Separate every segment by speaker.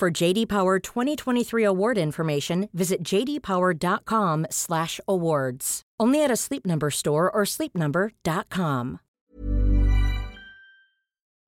Speaker 1: For JD Power 2023 award information, visit jdpower.com/awards. Only at a Sleep Number store or sleepnumber.com.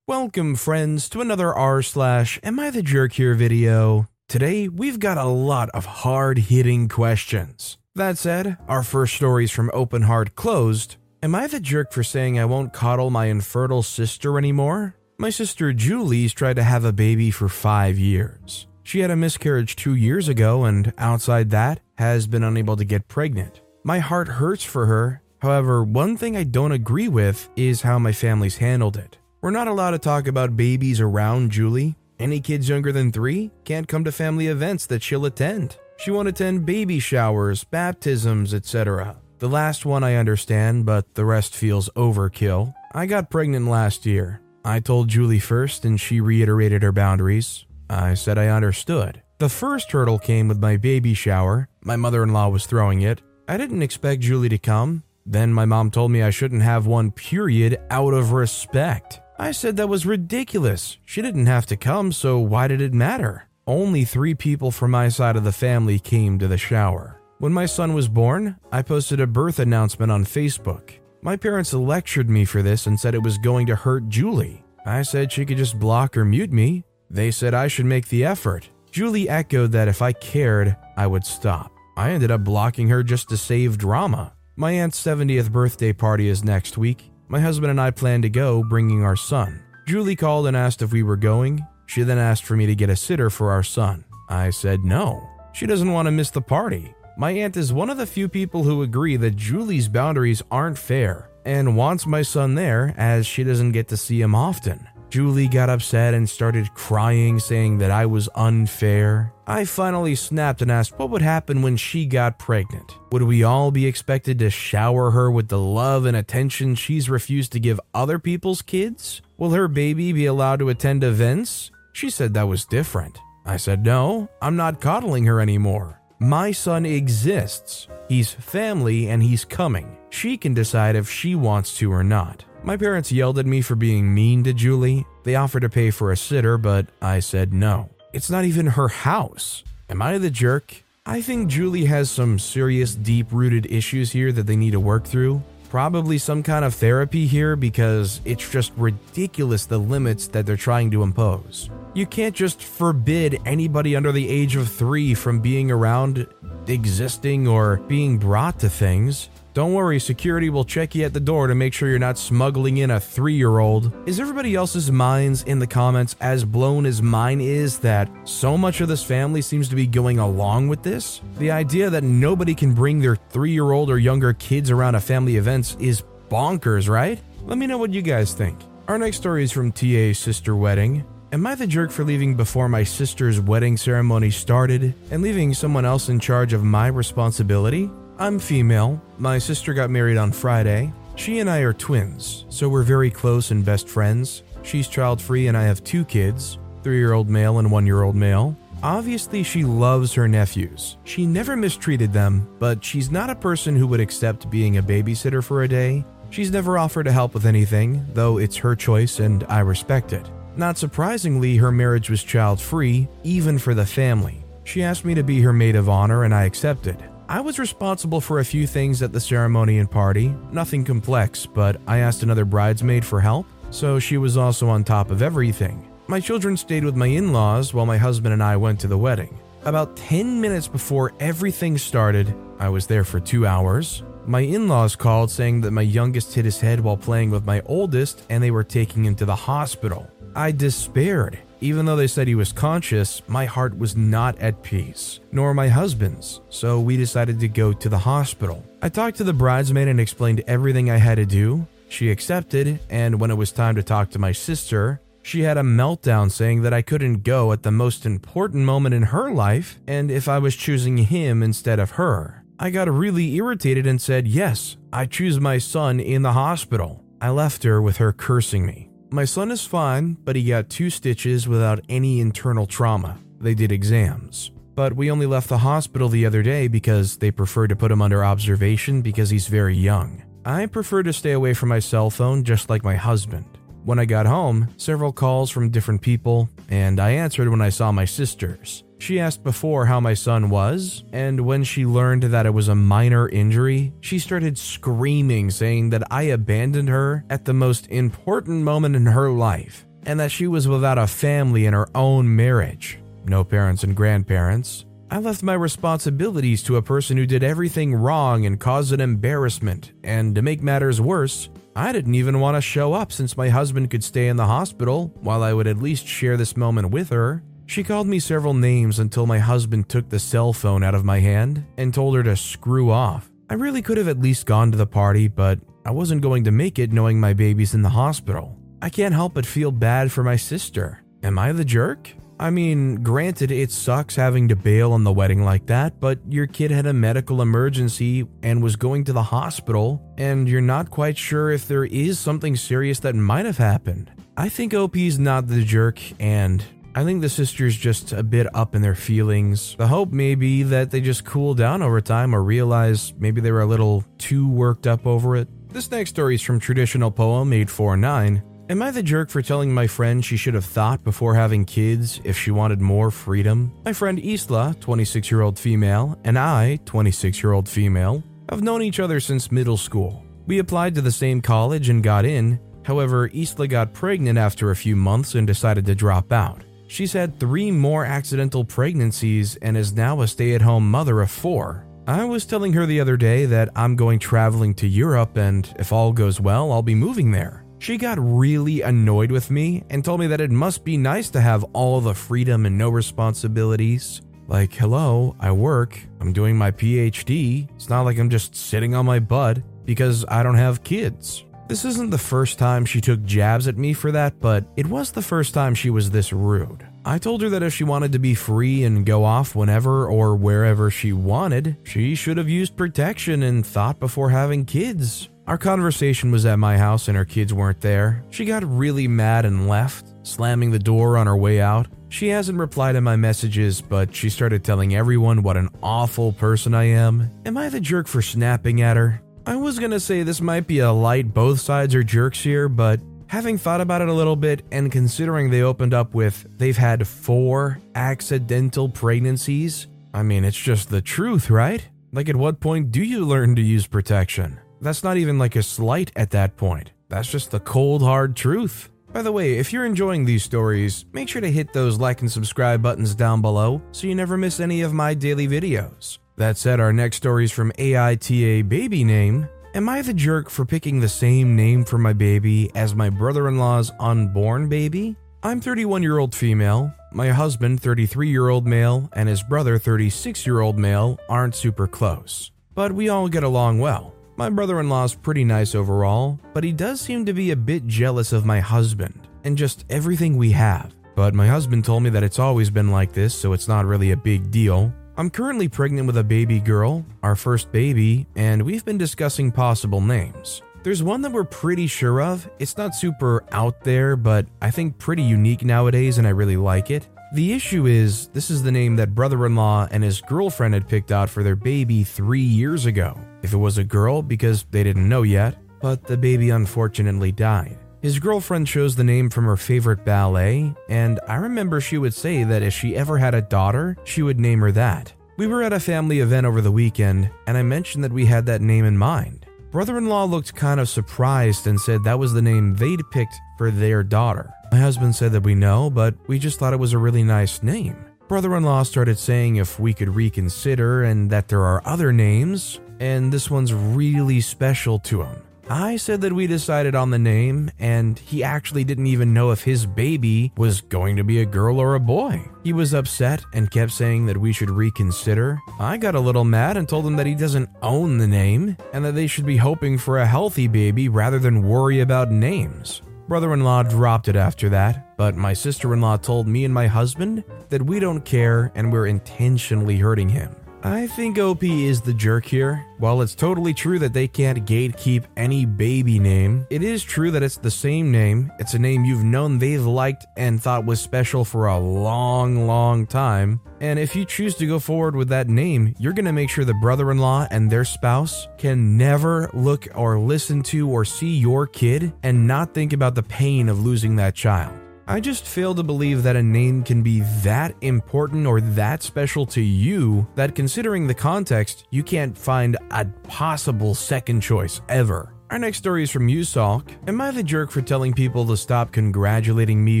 Speaker 2: Welcome, friends, to another r slash Am I the Jerk here video. Today, we've got a lot of hard hitting questions. That said, our first story is from Open Heart Closed. Am I the jerk for saying I won't coddle my infertile sister anymore? My sister Julie's tried to have a baby for five years. She had a miscarriage two years ago, and outside that, has been unable to get pregnant. My heart hurts for her. However, one thing I don't agree with is how my family's handled it. We're not allowed to talk about babies around Julie. Any kids younger than three can't come to family events that she'll attend. She won't attend baby showers, baptisms, etc. The last one I understand, but the rest feels overkill. I got pregnant last year. I told Julie first, and she reiterated her boundaries. I said I understood. The first hurdle came with my baby shower. My mother in law was throwing it. I didn't expect Julie to come. Then my mom told me I shouldn't have one, period, out of respect. I said that was ridiculous. She didn't have to come, so why did it matter? Only three people from my side of the family came to the shower. When my son was born, I posted a birth announcement on Facebook. My parents lectured me for this and said it was going to hurt Julie. I said she could just block or mute me. They said I should make the effort. Julie echoed that if I cared, I would stop. I ended up blocking her just to save drama. My aunt's 70th birthday party is next week, my husband and I plan to go, bringing our son. Julie called and asked if we were going. She then asked for me to get a sitter for our son. I said no. She doesn't want to miss the party. My aunt is one of the few people who agree that Julie's boundaries aren't fair and wants my son there as she doesn't get to see him often. Julie got upset and started crying, saying that I was unfair. I finally snapped and asked what would happen when she got pregnant. Would we all be expected to shower her with the love and attention she's refused to give other people's kids? Will her baby be allowed to attend events? She said that was different. I said, no, I'm not coddling her anymore. My son exists. He's family and he's coming. She can decide if she wants to or not. My parents yelled at me for being mean to Julie. They offered to pay for a sitter, but I said no. It's not even her house. Am I the jerk? I think Julie has some serious, deep rooted issues here that they need to work through. Probably some kind of therapy here because it's just ridiculous the limits that they're trying to impose. You can't just forbid anybody under the age of three from being around, existing, or being brought to things. Don't worry, security will check you at the door to make sure you're not smuggling in a three year old. Is everybody else's minds in the comments as blown as mine is that so much of this family seems to be going along with this? The idea that nobody can bring their three year old or younger kids around a family events is bonkers, right? Let me know what you guys think. Our next story is from TA's sister wedding. Am I the jerk for leaving before my sister's wedding ceremony started and leaving someone else in charge of my responsibility? I'm female. My sister got married on Friday. She and I are twins, so we're very close and best friends. She's child free, and I have two kids three year old male and one year old male. Obviously, she loves her nephews. She never mistreated them, but she's not a person who would accept being a babysitter for a day. She's never offered to help with anything, though it's her choice and I respect it. Not surprisingly, her marriage was child free, even for the family. She asked me to be her maid of honor, and I accepted. I was responsible for a few things at the ceremony and party, nothing complex, but I asked another bridesmaid for help, so she was also on top of everything. My children stayed with my in laws while my husband and I went to the wedding. About 10 minutes before everything started, I was there for two hours. My in laws called saying that my youngest hit his head while playing with my oldest and they were taking him to the hospital. I despaired. Even though they said he was conscious, my heart was not at peace, nor my husband's, so we decided to go to the hospital. I talked to the bridesmaid and explained everything I had to do. She accepted, and when it was time to talk to my sister, She had a meltdown saying that I couldn't go at the most important moment in her life and if I was choosing him instead of her. I got really irritated and said, Yes, I choose my son in the hospital. I left her with her cursing me. My son is fine, but he got two stitches without any internal trauma. They did exams. But we only left the hospital the other day because they prefer to put him under observation because he's very young. I prefer to stay away from my cell phone just like my husband. When I got home, several calls from different people, and I answered when I saw my sisters. She asked before how my son was, and when she learned that it was a minor injury, she started screaming, saying that I abandoned her at the most important moment in her life, and that she was without a family in her own marriage. No parents and grandparents. I left my responsibilities to a person who did everything wrong and caused an embarrassment, and to make matters worse, I didn't even want to show up since my husband could stay in the hospital while I would at least share this moment with her. She called me several names until my husband took the cell phone out of my hand and told her to screw off. I really could have at least gone to the party, but I wasn't going to make it knowing my baby's in the hospital. I can't help but feel bad for my sister. Am I the jerk? I mean, granted, it sucks having to bail on the wedding like that, but your kid had a medical emergency and was going to the hospital, and you're not quite sure if there is something serious that might have happened. I think OP's not the jerk, and I think the sister's just a bit up in their feelings. The hope may be that they just cool down over time or realize maybe they were a little too worked up over it. This next story is from Traditional Poem 849. Am I the jerk for telling my friend she should have thought before having kids if she wanted more freedom? My friend Isla, 26 year old female, and I, 26 year old female, have known each other since middle school. We applied to the same college and got in. However, Isla got pregnant after a few months and decided to drop out. She's had three more accidental pregnancies and is now a stay at home mother of four. I was telling her the other day that I'm going traveling to Europe and if all goes well, I'll be moving there. She got really annoyed with me and told me that it must be nice to have all the freedom and no responsibilities. Like, hello, I work, I'm doing my PhD. It's not like I'm just sitting on my butt because I don't have kids. This isn't the first time she took jabs at me for that, but it was the first time she was this rude. I told her that if she wanted to be free and go off whenever or wherever she wanted, she should have used protection and thought before having kids. Our conversation was at my house and her kids weren't there. She got really mad and left, slamming the door on her way out. She hasn't replied to my messages, but she started telling everyone what an awful person I am. Am I the jerk for snapping at her? I was gonna say this might be a light both sides are jerks here, but having thought about it a little bit and considering they opened up with they've had four accidental pregnancies, I mean, it's just the truth, right? Like, at what point do you learn to use protection? That's not even like a slight at that point. That's just the cold, hard truth. By the way, if you're enjoying these stories, make sure to hit those like and subscribe buttons down below so you never miss any of my daily videos. That said, our next story is from AITA Baby Name. Am I the jerk for picking the same name for my baby as my brother in law's unborn baby? I'm 31 year old female. My husband, 33 year old male, and his brother, 36 year old male, aren't super close. But we all get along well. My brother in law's pretty nice overall, but he does seem to be a bit jealous of my husband and just everything we have. But my husband told me that it's always been like this, so it's not really a big deal. I'm currently pregnant with a baby girl, our first baby, and we've been discussing possible names. There's one that we're pretty sure of. It's not super out there, but I think pretty unique nowadays, and I really like it. The issue is, this is the name that brother in law and his girlfriend had picked out for their baby three years ago. If it was a girl, because they didn't know yet, but the baby unfortunately died. His girlfriend chose the name from her favorite ballet, and I remember she would say that if she ever had a daughter, she would name her that. We were at a family event over the weekend, and I mentioned that we had that name in mind. Brother in law looked kind of surprised and said that was the name they'd picked for their daughter. My husband said that we know, but we just thought it was a really nice name. Brother in law started saying if we could reconsider and that there are other names, and this one's really special to him. I said that we decided on the name, and he actually didn't even know if his baby was going to be a girl or a boy. He was upset and kept saying that we should reconsider. I got a little mad and told him that he doesn't own the name and that they should be hoping for a healthy baby rather than worry about names. Brother in law dropped it after that, but my sister in law told me and my husband that we don't care and we're intentionally hurting him. I think OP is the jerk here. While it's totally true that they can't gatekeep any baby name, it is true that it's the same name. It's a name you've known they've liked and thought was special for a long, long time. And if you choose to go forward with that name, you're going to make sure the brother in law and their spouse can never look or listen to or see your kid and not think about the pain of losing that child. I just fail to believe that a name can be that important or that special to you that, considering the context, you can't find a possible second choice ever. Our next story is from Usalk. Am I the jerk for telling people to stop congratulating me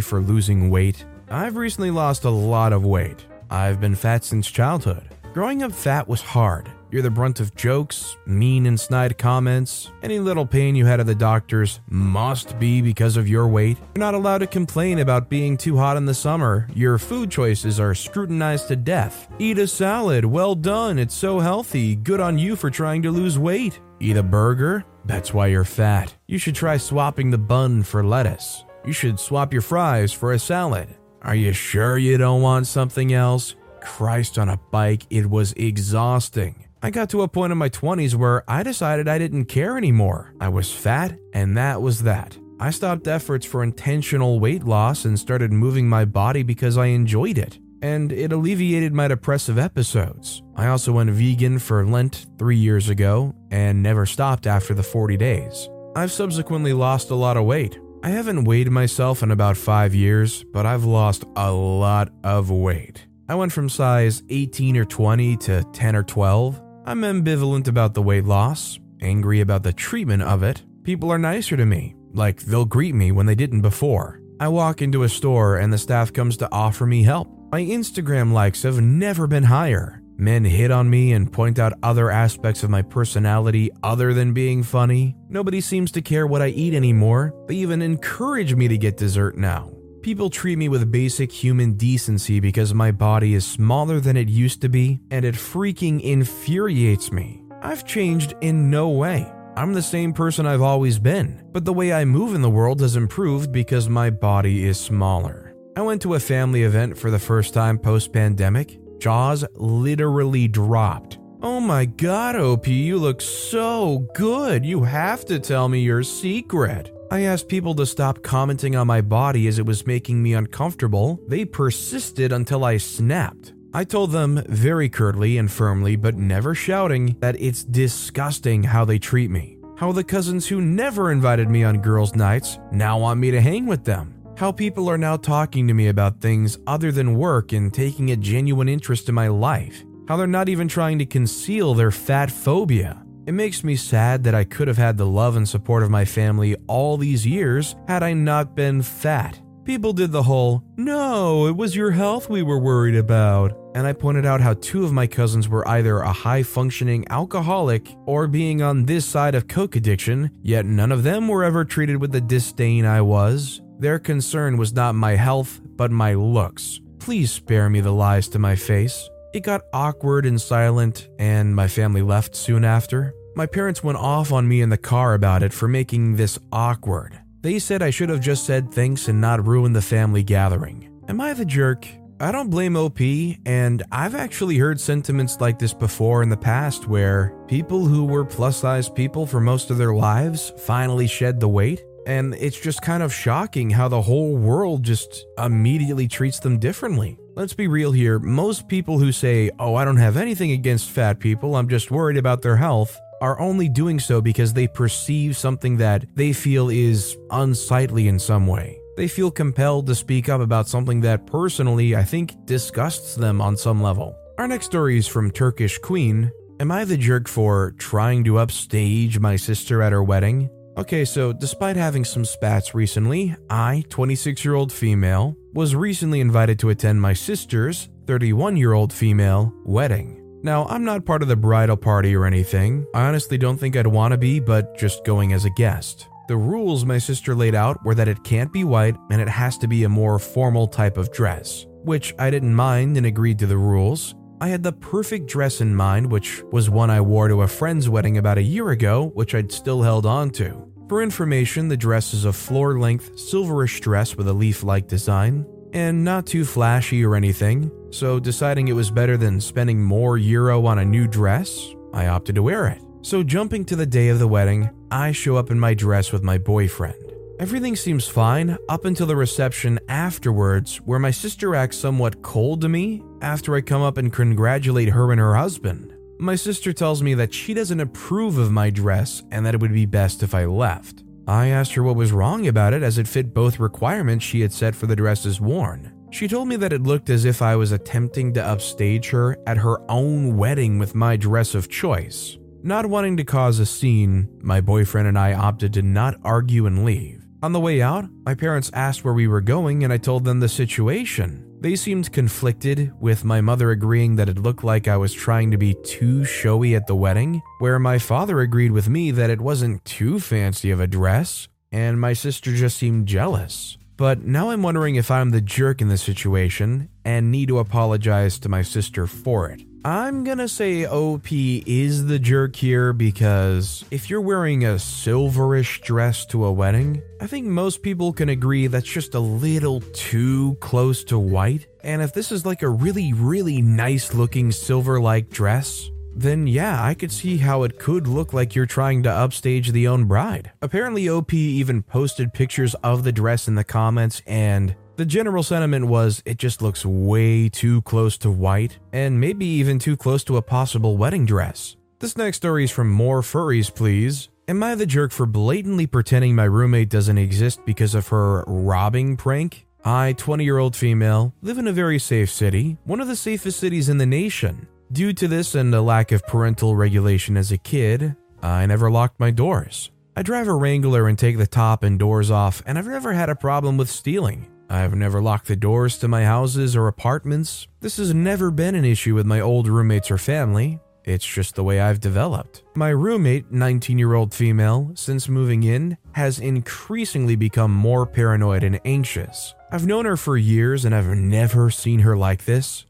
Speaker 2: for losing weight? I've recently lost a lot of weight. I've been fat since childhood. Growing up fat was hard. You're the brunt of jokes, mean and snide comments. Any little pain you had at the doctor's must be because of your weight. You're not allowed to complain about being too hot in the summer. Your food choices are scrutinized to death. Eat a salad, well done, it's so healthy. Good on you for trying to lose weight. Eat a burger? That's why you're fat. You should try swapping the bun for lettuce. You should swap your fries for a salad. Are you sure you don't want something else? Christ on a bike, it was exhausting. I got to a point in my 20s where I decided I didn't care anymore. I was fat, and that was that. I stopped efforts for intentional weight loss and started moving my body because I enjoyed it, and it alleviated my depressive episodes. I also went vegan for Lent three years ago and never stopped after the 40 days. I've subsequently lost a lot of weight. I haven't weighed myself in about five years, but I've lost a lot of weight. I went from size 18 or 20 to 10 or 12. I'm ambivalent about the weight loss, angry about the treatment of it. People are nicer to me, like they'll greet me when they didn't before. I walk into a store and the staff comes to offer me help. My Instagram likes have never been higher. Men hit on me and point out other aspects of my personality other than being funny. Nobody seems to care what I eat anymore. They even encourage me to get dessert now. People treat me with basic human decency because my body is smaller than it used to be, and it freaking infuriates me. I've changed in no way. I'm the same person I've always been, but the way I move in the world has improved because my body is smaller. I went to a family event for the first time post pandemic. Jaws literally dropped. Oh my god, OP, you look so good. You have to tell me your secret. I asked people to stop commenting on my body as it was making me uncomfortable. They persisted until I snapped. I told them very curtly and firmly, but never shouting, that it's disgusting how they treat me. How the cousins who never invited me on girls' nights now want me to hang with them. How people are now talking to me about things other than work and taking a genuine interest in my life. How they're not even trying to conceal their fat phobia. It makes me sad that I could have had the love and support of my family all these years had I not been fat. People did the whole, no, it was your health we were worried about. And I pointed out how two of my cousins were either a high functioning alcoholic or being on this side of coke addiction, yet none of them were ever treated with the disdain I was. Their concern was not my health, but my looks. Please spare me the lies to my face. It got awkward and silent, and my family left soon after. My parents went off on me in the car about it for making this awkward. They said I should have just said thanks and not ruined the family gathering. Am I the jerk? I don't blame OP, and I've actually heard sentiments like this before in the past where people who were plus size people for most of their lives finally shed the weight. And it's just kind of shocking how the whole world just immediately treats them differently. Let's be real here. Most people who say, Oh, I don't have anything against fat people, I'm just worried about their health, are only doing so because they perceive something that they feel is unsightly in some way. They feel compelled to speak up about something that personally I think disgusts them on some level. Our next story is from Turkish Queen. Am I the jerk for trying to upstage my sister at her wedding? Okay, so despite having some spats recently, I, 26 year old female, was recently invited to attend my sister's, 31 year old female, wedding. Now, I'm not part of the bridal party or anything. I honestly don't think I'd want to be, but just going as a guest. The rules my sister laid out were that it can't be white and it has to be a more formal type of dress, which I didn't mind and agreed to the rules. I had the perfect dress in mind, which was one I wore to a friend's wedding about a year ago, which I'd still held on to. For information, the dress is a floor length, silverish dress with a leaf like design, and not too flashy or anything, so deciding it was better than spending more euro on a new dress, I opted to wear it. So, jumping to the day of the wedding, I show up in my dress with my boyfriend. Everything seems fine up until the reception afterwards, where my sister acts somewhat cold to me after I come up and congratulate her and her husband. My sister tells me that she doesn't approve of my dress and that it would be best if I left. I asked her what was wrong about it as it fit both requirements she had set for the dresses worn. She told me that it looked as if I was attempting to upstage her at her own wedding with my dress of choice. Not wanting to cause a scene, my boyfriend and I opted to not argue and leave. On the way out, my parents asked where we were going and I told them the situation. They seemed conflicted, with my mother agreeing that it looked like I was trying to be too showy at the wedding, where my father agreed with me that it wasn't too fancy of a dress, and my sister just seemed jealous. But now I'm wondering if I'm the jerk in this situation and need to apologize to my sister for it. I'm gonna say OP is the jerk here because if you're wearing a silverish dress to a wedding, I think most people can agree that's just a little too close to white. And if this is like a really, really nice looking silver like dress, then yeah, I could see how it could look like you're trying to upstage the own bride. Apparently, OP even posted pictures of the dress in the comments, and the general sentiment was it just looks way too close to white, and maybe even too close to a possible wedding dress. This next story is from More Furries, Please. Am I the jerk for blatantly pretending my roommate doesn't exist because of her robbing prank? I, 20 year old female, live in a very safe city, one of the safest cities in the nation. Due to this and a lack of parental regulation as a kid, I never locked my doors. I drive a Wrangler and take the top and doors off, and I've never had a problem with stealing. I've never locked the doors to my houses or apartments. This has never been an issue with my old roommates or family. It's just the way I've developed. My roommate, 19 year old female, since moving in, has increasingly become more paranoid and anxious. I've known her for years and I've never seen her like this.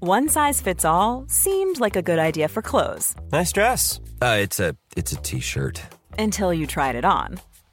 Speaker 3: One size fits all seemed like a good idea for clothes.
Speaker 4: Nice dress. Uh, it's a it's a t-shirt.
Speaker 3: Until you tried it on.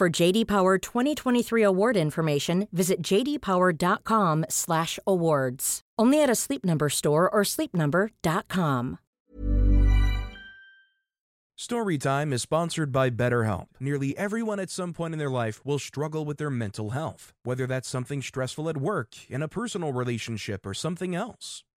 Speaker 1: For JD Power 2023 award information, visit jdpower.com/awards. Only at a Sleep Number store or sleepnumber.com.
Speaker 2: Storytime is sponsored by BetterHelp. Nearly everyone at some point in their life will struggle with their mental health, whether that's something stressful at work, in a personal relationship, or something else.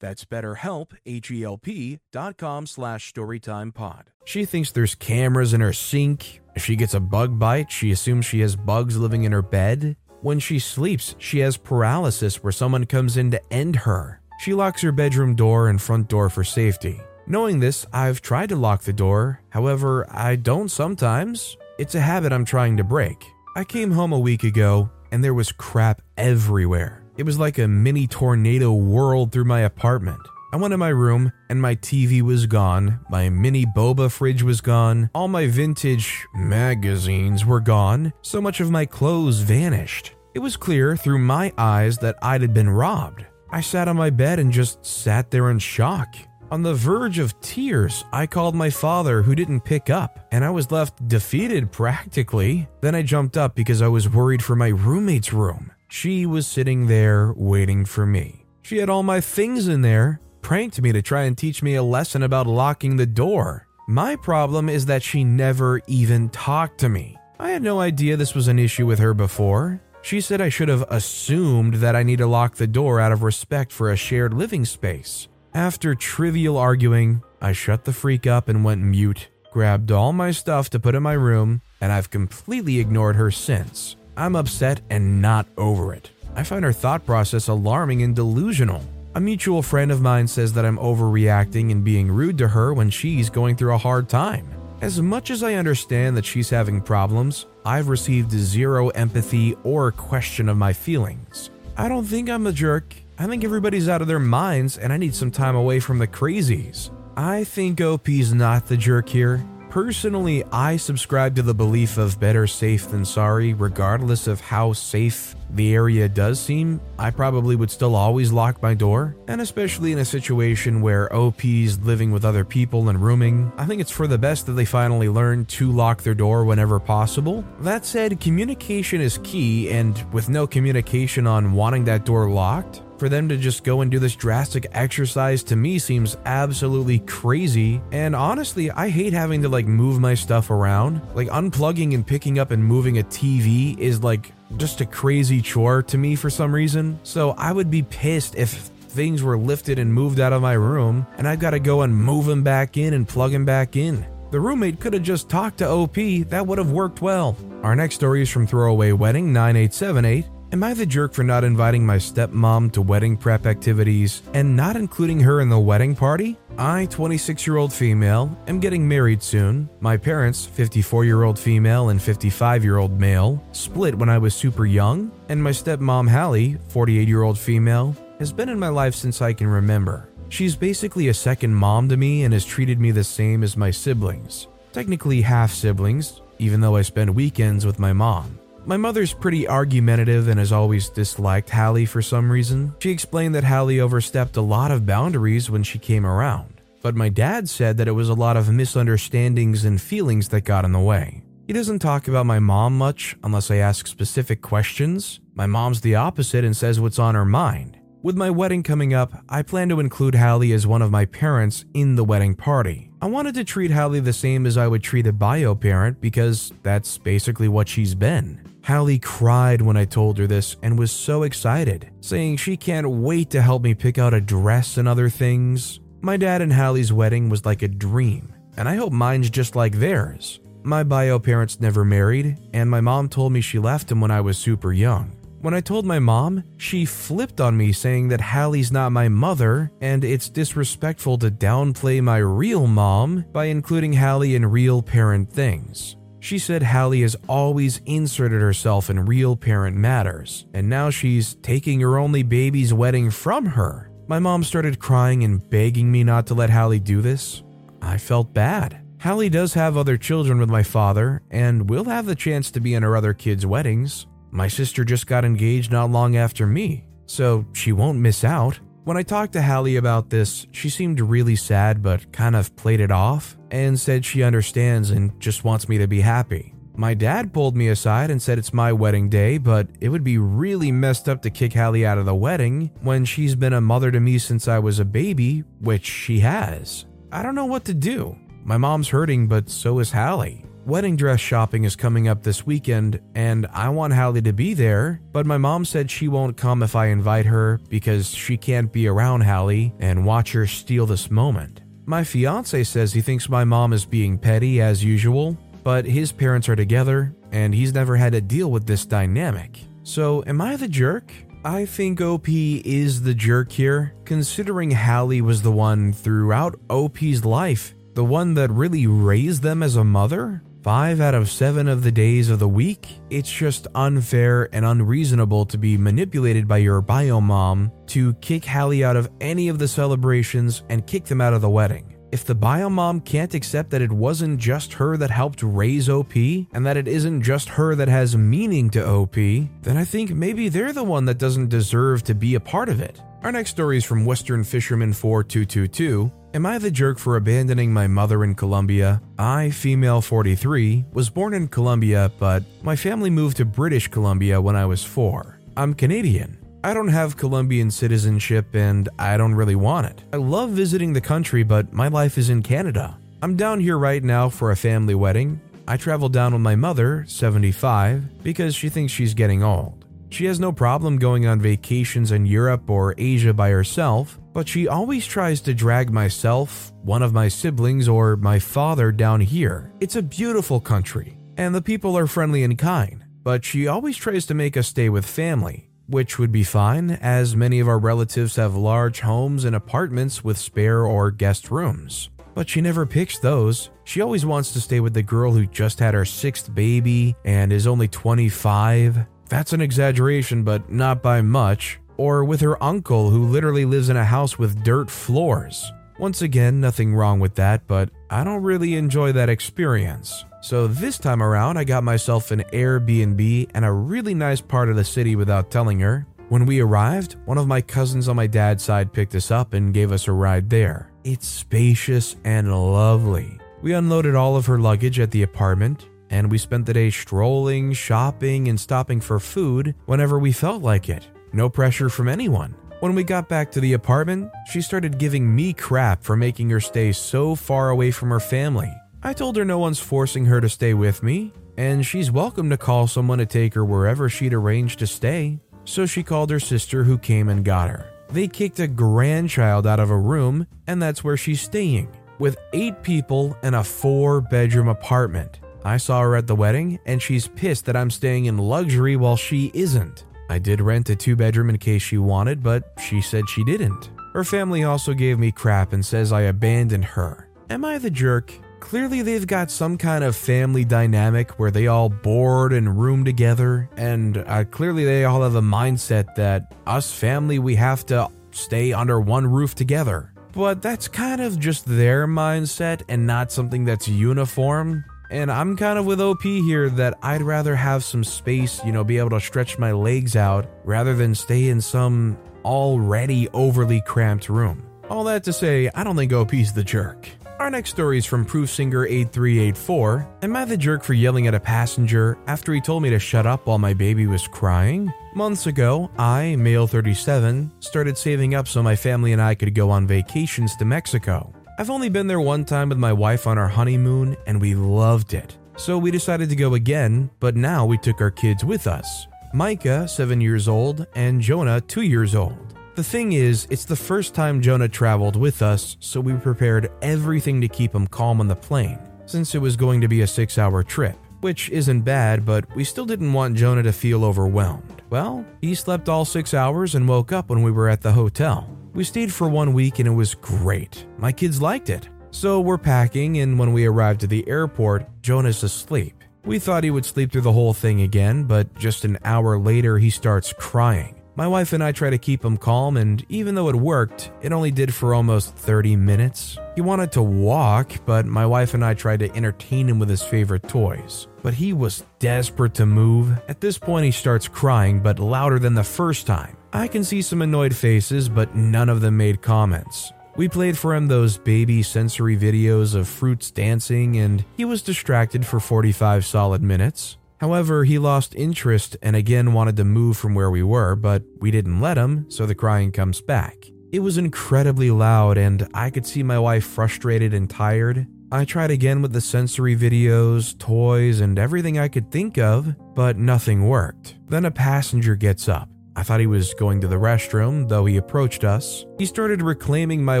Speaker 2: That's betterhelp, H-E-L-P dot com slash storytimepod. She thinks there's cameras in her sink. If she gets a bug bite, she assumes she has bugs living in her bed. When she sleeps, she has paralysis where someone comes in to end her. She locks her bedroom door and front door for safety. Knowing this, I've tried to lock the door. However, I don't sometimes. It's a habit I'm trying to break. I came home a week ago and there was crap everywhere. It was like a mini tornado whirled through my apartment. I went in my room and my TV was gone, my mini boba fridge was gone, all my vintage magazines were gone, so much of my clothes vanished. It was clear through my eyes that I'd had been robbed. I sat on my bed and just sat there in shock. On the verge of tears, I called my father, who didn't pick up, and I was left defeated practically. Then I jumped up because I was worried for my roommate's room. She was sitting there waiting for me. She had all my things in there, pranked me to try and teach me a lesson about locking the door. My problem is that she never even talked to me. I had no idea this was an issue with her before. She said I should have assumed that I need to lock the door out of respect for a shared living space. After trivial arguing, I shut the freak up and went mute, grabbed all my stuff to put in my room, and I've completely ignored her since. I'm upset and not over it. I find her thought process alarming and delusional. A mutual friend of mine says that I'm overreacting and being rude to her when she's going through a hard time. As much as I understand that she's having problems, I've received zero empathy or question of my feelings. I don't think I'm a jerk. I think everybody's out of their minds and I need some time away from the crazies. I think OP's not the jerk here. Personally, I subscribe to the belief of better safe than sorry, regardless of how safe the area does seem. I probably would still always lock my door, and especially in a situation where OP's living with other people and rooming, I think it's for the best that they finally learn to lock their door whenever possible. That said, communication is key, and with no communication on wanting that door locked, for them to just go and do this drastic exercise to me seems absolutely crazy. And honestly, I hate having to like move my stuff around. Like unplugging and picking up and moving a TV is like just a crazy chore to me for some reason. So I would be pissed if things were lifted and moved out of my room and I've got to go and move them back in and plug them back in. The roommate could have just talked to OP, that would have worked well. Our next story is from Throwaway Wedding 9878. Am I the jerk for not inviting my stepmom to wedding prep activities and not including her in the wedding party? I, 26 year old female, am getting married soon. My parents, 54 year old female and 55 year old male, split when I was super young, and my stepmom, Hallie, 48 year old female, has been in my life since I can remember. She's basically a second mom to me and has treated me the same as my siblings. Technically half siblings, even though I spend weekends with my mom. My mother's pretty argumentative and has always disliked Hallie for some reason. She explained that Hallie overstepped a lot of boundaries when she came around, but my dad said that it was a lot of misunderstandings and feelings that got in the way. He doesn't talk about my mom much unless I ask specific questions. My mom's the opposite and says what's on her mind. With my wedding coming up, I plan to include Hallie as one of my parents in the wedding party. I wanted to treat Hallie the same as I would treat a bio parent because that's basically what she's been. Hallie cried when I told her this and was so excited, saying she can't wait to help me pick out a dress and other things. My dad and Hallie's wedding was like a dream, and I hope mine's just like theirs. My bio parents never married, and my mom told me she left him when I was super young. When I told my mom, she flipped on me saying that Hallie's not my mother and it's disrespectful to downplay my real mom by including Hallie in real parent things. She said Hallie has always inserted herself in real parent matters, and now she's taking her only baby's wedding from her. My mom started crying and begging me not to let Hallie do this. I felt bad. Hallie does have other children with my father, and will have the chance to be in her other kids' weddings. My sister just got engaged not long after me, so she won't miss out. When I talked to Hallie about this, she seemed really sad but kind of played it off and said she understands and just wants me to be happy. My dad pulled me aside and said it's my wedding day, but it would be really messed up to kick Hallie out of the wedding when she's been a mother to me since I was a baby, which she has. I don't know what to do. My mom's hurting, but so is Hallie. Wedding dress shopping is coming up this weekend, and I want Hallie to be there, but my mom said she won't come if I invite her because she can't be around Hallie and watch her steal this moment. My fiance says he thinks my mom is being petty as usual, but his parents are together, and he's never had to deal with this dynamic. So, am I the jerk? I think OP is the jerk here, considering Hallie was the one throughout OP's life, the one that really raised them as a mother. Five out of seven of the days of the week, it's just unfair and unreasonable to be manipulated by your bio mom to kick Hallie out of any of the celebrations and kick them out of the wedding. If the bio mom can't accept that it wasn't just her that helped raise OP and that it isn't just her that has meaning to OP, then I think maybe they're the one that doesn't deserve to be a part of it. Our next story is from Western Fisherman 4222. Am I the jerk for abandoning my mother in Colombia? I, female 43, was born in Colombia, but my family moved to British Columbia when I was four. I'm Canadian. I don't have Colombian citizenship and I don't really want it. I love visiting the country, but my life is in Canada. I'm down here right now for a family wedding. I traveled down with my mother, 75, because she thinks she's getting old. She has no problem going on vacations in Europe or Asia by herself, but she always tries to drag myself, one of my siblings, or my father down here. It's a beautiful country, and the people are friendly and kind, but she always tries to make us stay with family, which would be fine, as many of our relatives have large homes and apartments with spare or guest rooms. But she never picks those. She always wants to stay with the girl who just had her sixth baby and is only 25. That's an exaggeration, but not by much. Or with her uncle, who literally lives in a house with dirt floors. Once again, nothing wrong with that, but I don't really enjoy that experience. So this time around, I got myself an Airbnb and a really nice part of the city without telling her. When we arrived, one of my cousins on my dad's side picked us up and gave us a ride there. It's spacious and lovely. We unloaded all of her luggage at the apartment, and we spent the day strolling, shopping, and stopping for food whenever we felt like it. No pressure from anyone. When we got back to the apartment, she started giving me crap for making her stay so far away from her family. I told her no one's forcing her to stay with me, and she's welcome to call someone to take her wherever she'd arranged to stay. So she called her sister, who came and got her. They kicked a grandchild out of a room, and that's where she's staying, with eight people in a four bedroom apartment. I saw her at the wedding, and she's pissed that I'm staying in luxury while she isn't. I did rent a two bedroom in case she wanted, but she said she didn't. Her family also gave me crap and says I abandoned her. Am I the jerk? Clearly, they've got some kind of family dynamic where they all board and room together, and uh, clearly, they all have a mindset that us family, we have to stay under one roof together. But that's kind of just their mindset and not something that's uniform. And I'm kind of with OP here that I'd rather have some space, you know, be able to stretch my legs out rather than stay in some already overly cramped room. All that to say, I don't think OP's the jerk. Our next story is from Proof Singer 8384. Am I the jerk for yelling at a passenger after he told me to shut up while my baby was crying? Months ago, I, male 37, started saving up so my family and I could go on vacations to Mexico. I've only been there one time with my wife on our honeymoon, and we loved it. So we decided to go again, but now we took our kids with us Micah, 7 years old, and Jonah, 2 years old. The thing is, it's the first time Jonah traveled with us, so we prepared everything to keep him calm on the plane, since it was going to be a 6 hour trip. Which isn't bad, but we still didn't want Jonah to feel overwhelmed. Well, he slept all six hours and woke up when we were at the hotel. We stayed for one week and it was great. My kids liked it. So we're packing, and when we arrived at the airport, Jonah's asleep. We thought he would sleep through the whole thing again, but just an hour later, he starts crying. My wife and I try to keep him calm, and even though it worked, it only did for almost 30 minutes. He wanted to walk, but my wife and I tried to entertain him with his favorite toys. But he was desperate to move. At this point, he starts crying, but louder than the first time. I can see some annoyed faces, but none of them made comments. We played for him those baby sensory videos of fruits dancing, and he was distracted for 45 solid minutes. However, he lost interest and again wanted to move from where we were, but we didn't let him, so the crying comes back. It was incredibly loud, and I could see my wife frustrated and tired. I tried again with the sensory videos, toys, and everything I could think of, but nothing worked. Then a passenger gets up. I thought he was going to the restroom, though he approached us. He started reclaiming my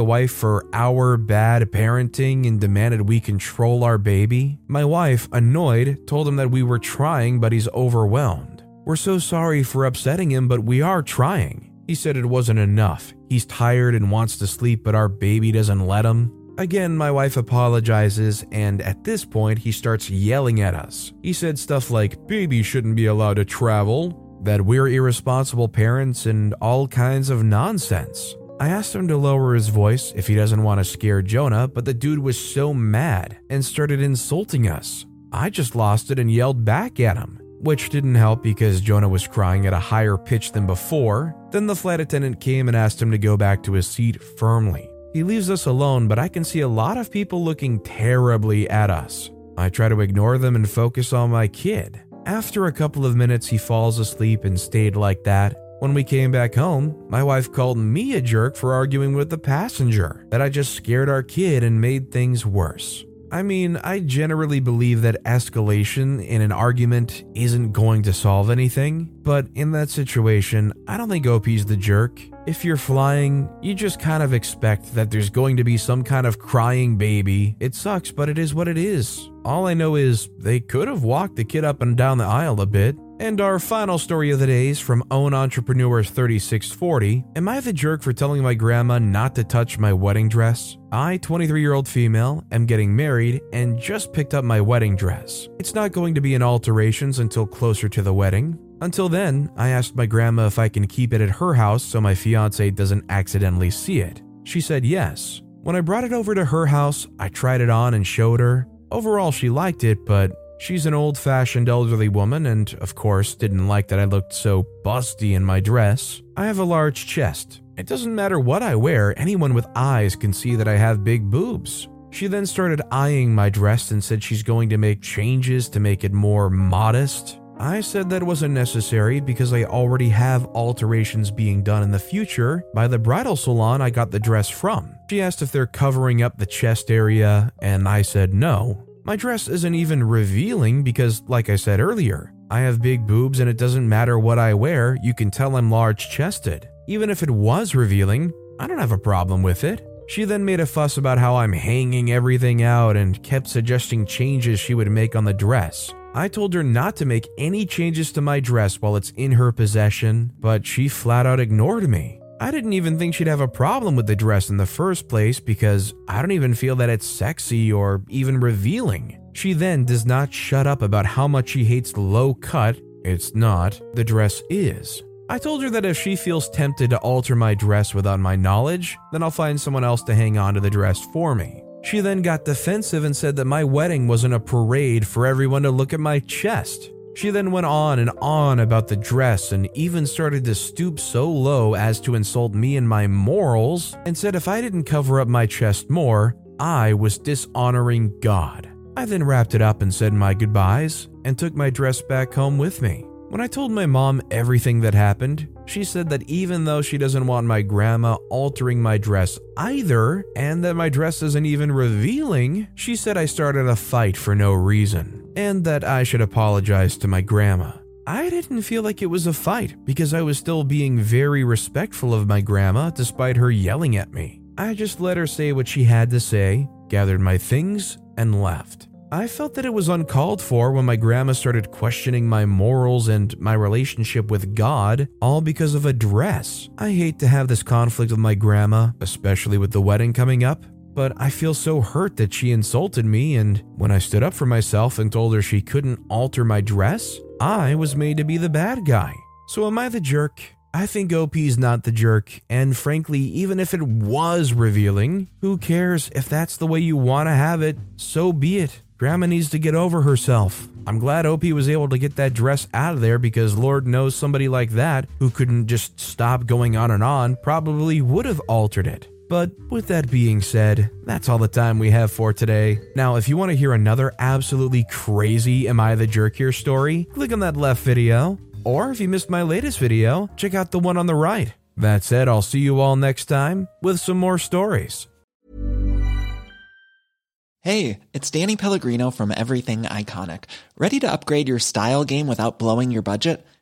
Speaker 2: wife for our bad parenting and demanded we control our baby. My wife, annoyed, told him that we were trying, but he's overwhelmed. We're so sorry for upsetting him, but we are trying. He said it wasn't enough. He's tired and wants to sleep, but our baby doesn't let him. Again, my wife apologizes, and at this point, he starts yelling at us. He said stuff like, Baby shouldn't be allowed to travel, that we're irresponsible parents, and all kinds of nonsense. I asked him to lower his voice if he doesn't want to scare Jonah, but the dude was so mad and started insulting us. I just lost it and yelled back at him, which didn't help because Jonah was crying at a higher pitch than before. Then the flight attendant came and asked him to go back to his seat firmly. He leaves us alone, but I can see a lot of people looking terribly at us. I try to ignore them and focus on my kid. After a couple of minutes, he falls asleep and stayed like that when we came back home, my wife called me a jerk for arguing with the passenger, that I just scared our kid and made things worse. I mean, I generally believe that escalation in an argument isn't going to solve anything, but in that situation, I don't think OP's the jerk. If you're flying, you just kind of expect that there's going to be some kind of crying baby. It sucks, but it is what it is. All I know is they could have walked the kid up and down the aisle a bit, and our final story of the day is from Own Entrepreneur 3640. Am I the jerk for telling my grandma not to touch my wedding dress? I, 23 year old female, am getting married and just picked up my wedding dress. It's not going to be in alterations until closer to the wedding. Until then, I asked my grandma if I can keep it at her house so my fiance doesn't accidentally see it. She said yes. When I brought it over to her house, I tried it on and showed her. Overall, she liked it, but She's an old fashioned elderly woman and, of course, didn't like that I looked so busty in my dress. I have a large chest. It doesn't matter what I wear, anyone with eyes can see that I have big boobs. She then started eyeing my dress and said she's going to make changes to make it more modest. I said that wasn't necessary because I already have alterations being done in the future by the bridal salon I got the dress from. She asked if they're covering up the chest area, and I said no. My dress isn't even revealing because, like I said earlier, I have big boobs and it doesn't matter what I wear, you can tell I'm large chested. Even if it was revealing, I don't have a problem with it. She then made a fuss about how I'm hanging everything out and kept suggesting changes she would make on the dress. I told her not to make any changes to my dress while it's in her possession, but she flat out ignored me. I didn't even think she'd have a problem with the dress in the first place because I don't even feel that it's sexy or even revealing. She then does not shut up about how much she hates low cut. It's not, the dress is. I told her that if she feels tempted to alter my dress without my knowledge, then I'll find someone else to hang on to the dress for me. She then got defensive and said that my wedding wasn't a parade for everyone to look at my chest. She then went on and on about the dress and even started to stoop so low as to insult me and my morals and said if I didn't cover up my chest more, I was dishonoring God. I then wrapped it up and said my goodbyes and took my dress back home with me. When I told my mom everything that happened, she said that even though she doesn't want my grandma altering my dress either, and that my dress isn't even revealing, she said I started a fight for no reason, and that I should apologize to my grandma. I didn't feel like it was a fight because I was still being very respectful of my grandma despite her yelling at me. I just let her say what she had to say, gathered my things, and left. I felt that it was uncalled for when my grandma started questioning my morals and my relationship with God, all because of a dress. I hate to have this conflict with my grandma, especially with the wedding coming up, but I feel so hurt that she insulted me, and when I stood up for myself and told her she couldn't alter my dress, I was made to be the bad guy. So am I the jerk? I think OP's not the jerk, and frankly, even if it was revealing, who cares if that's the way you want to have it? So be it. Grandma needs to get over herself. I'm glad OP was able to get that dress out of there because Lord knows somebody like that, who couldn't just stop going on and on, probably would have altered it. But with that being said, that's all the time we have for today. Now, if you want to hear another absolutely crazy Am I the Jerk here story, click on that left video. Or if you missed my latest video, check out the one on the right. That said, I'll see you all next time with some more stories.
Speaker 5: Hey, it's Danny Pellegrino from Everything Iconic. Ready to upgrade your style game without blowing your budget?